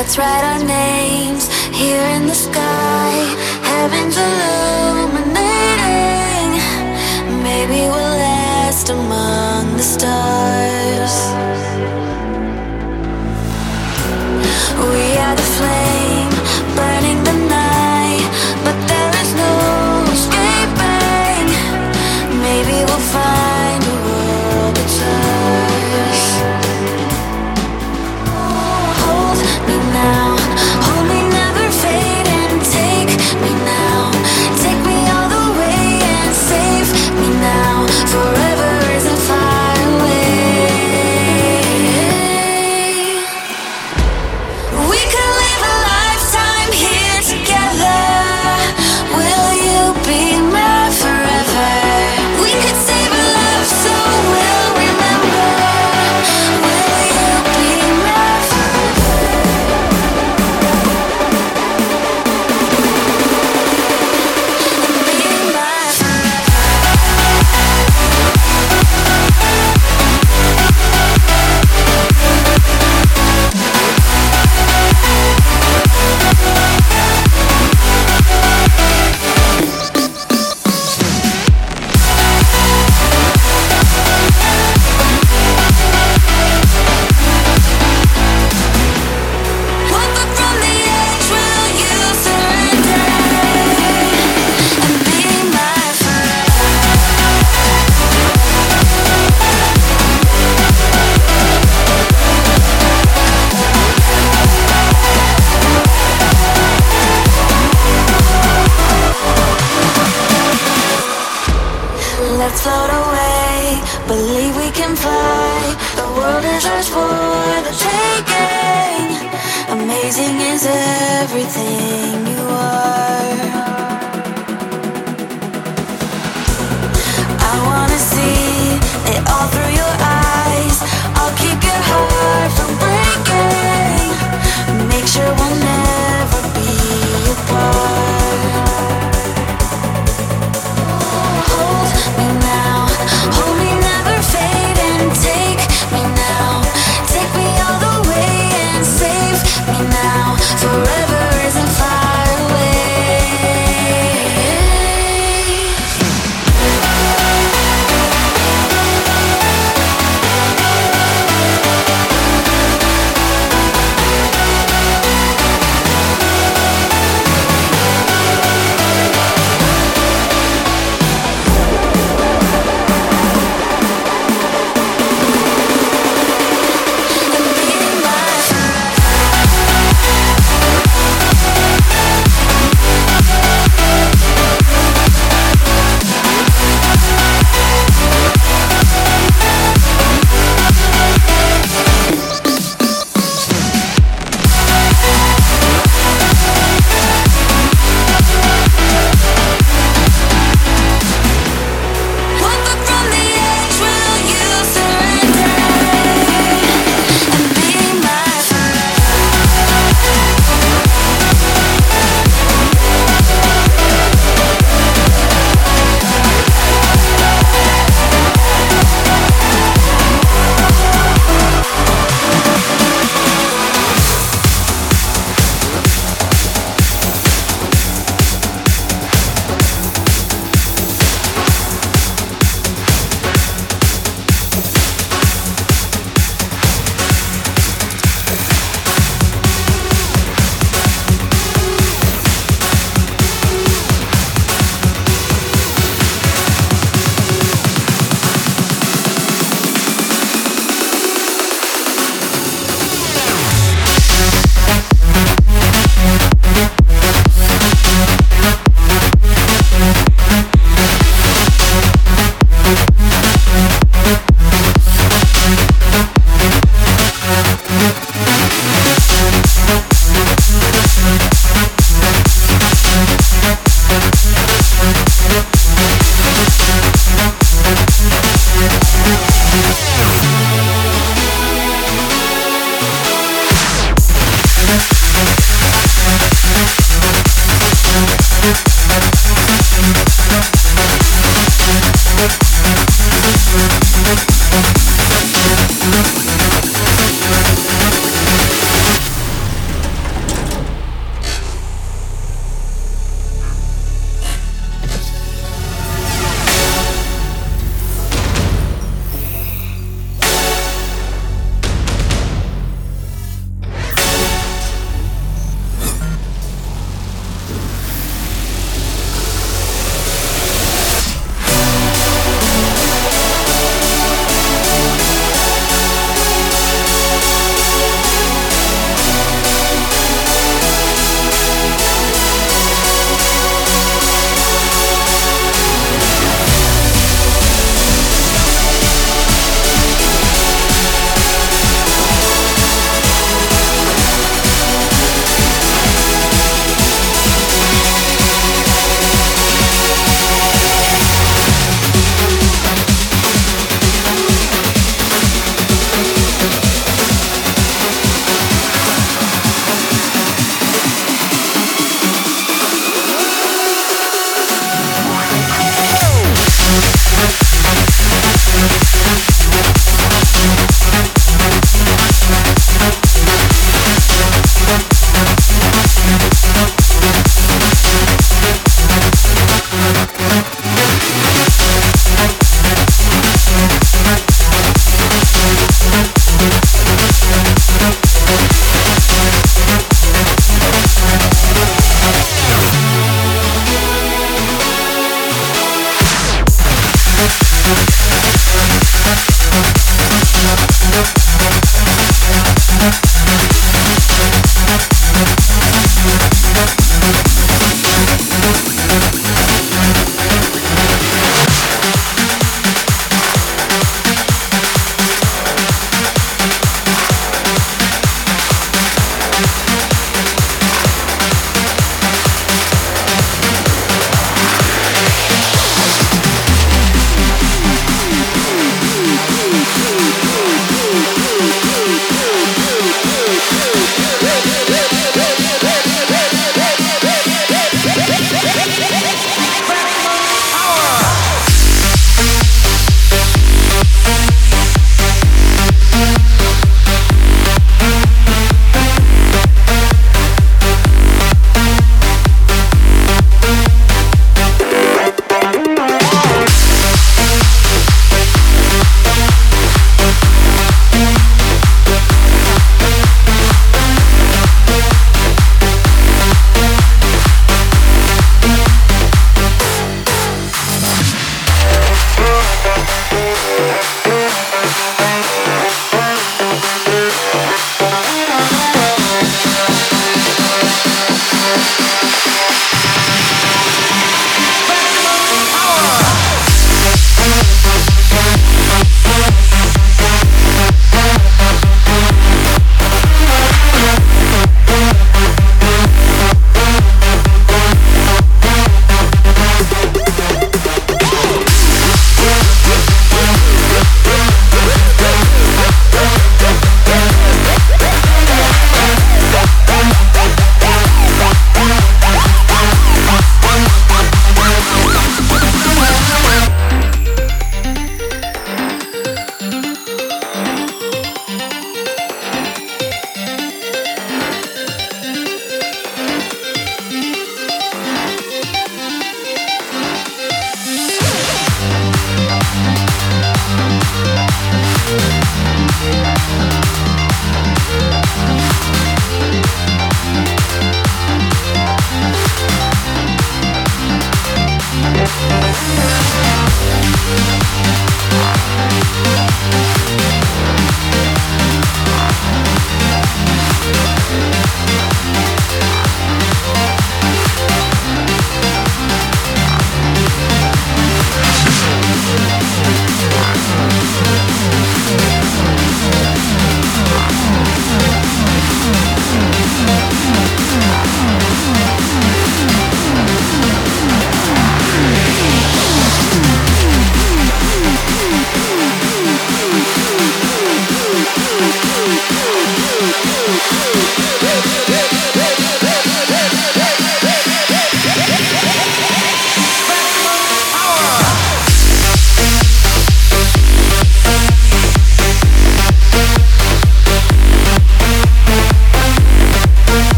Let's write our names here in the sky. Heaven's alone. living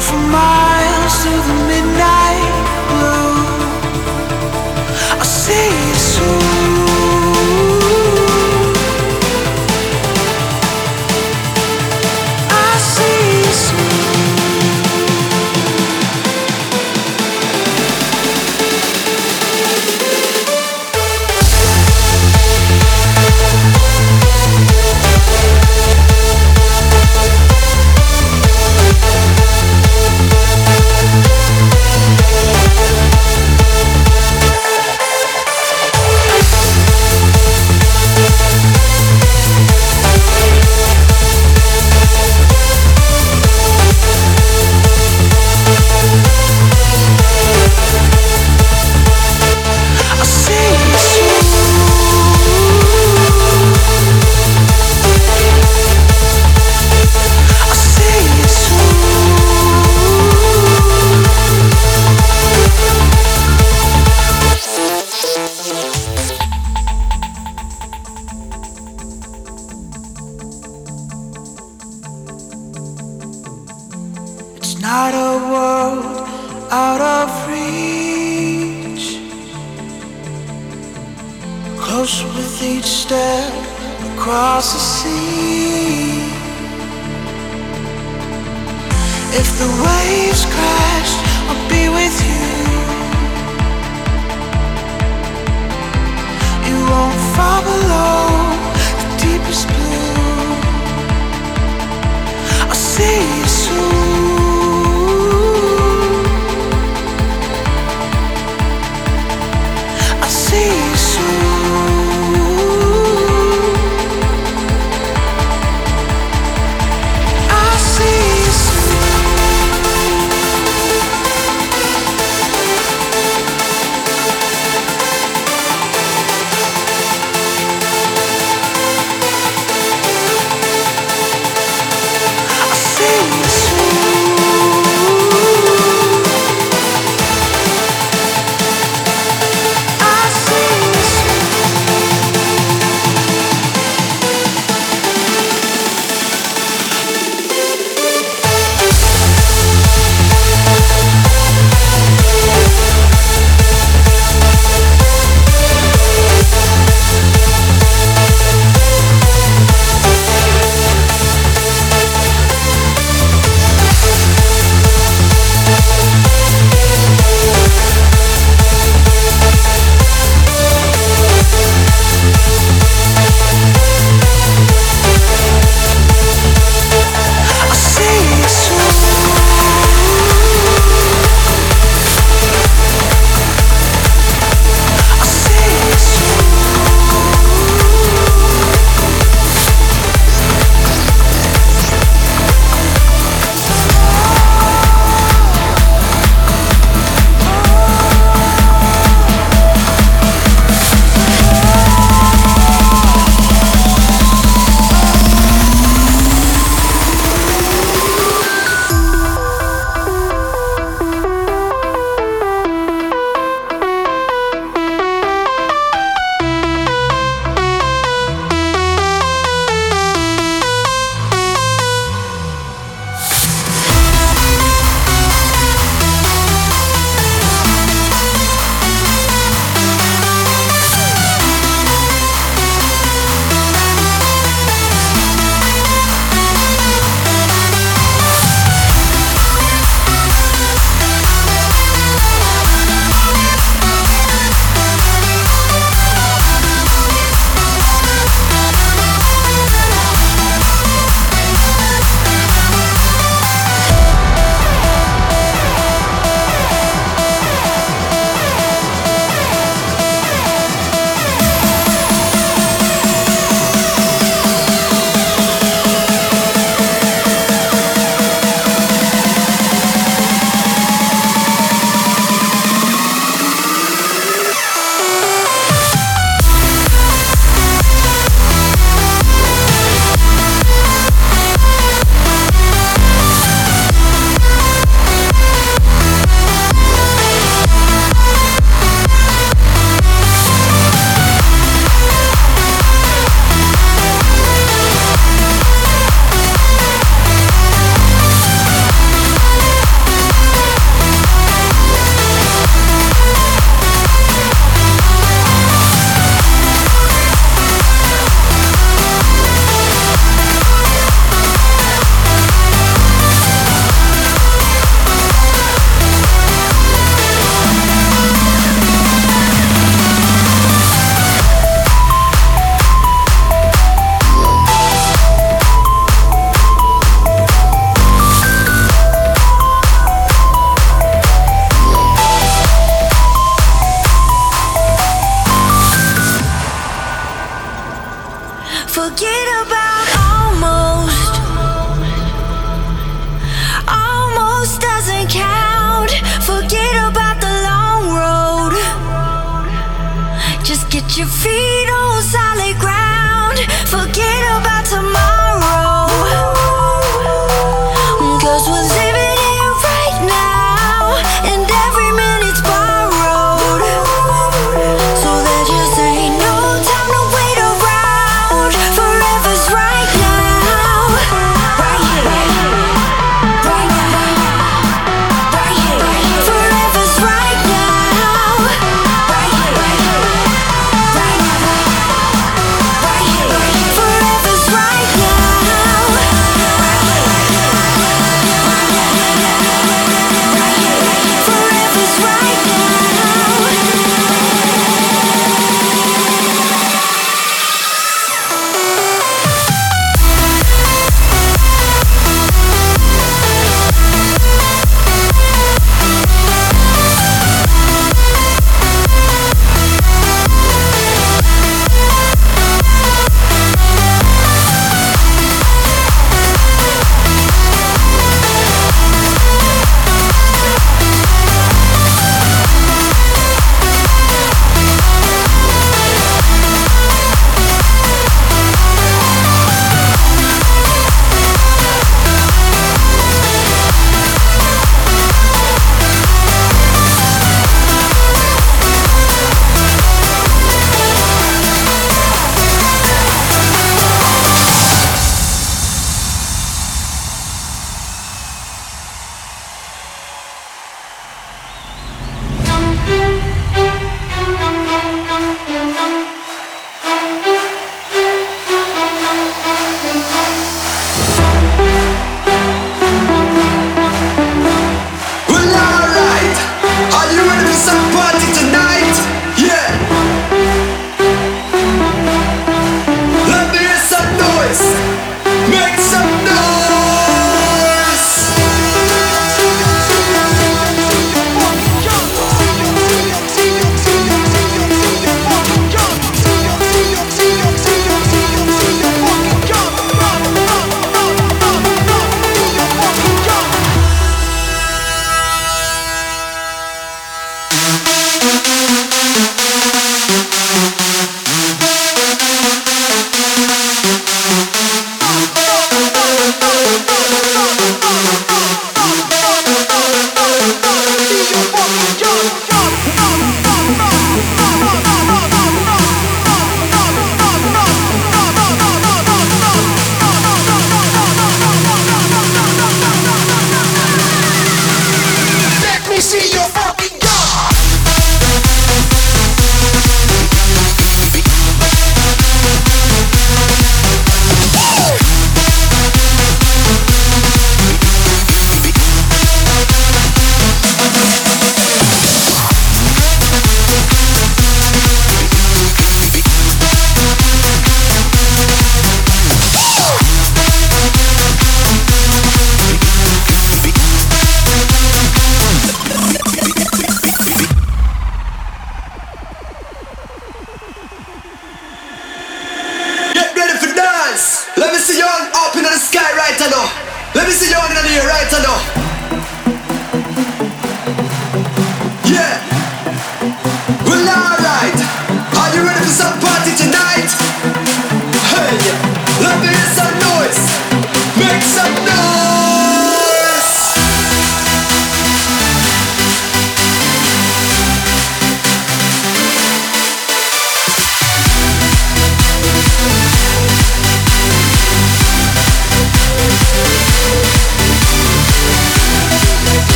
I see you soon.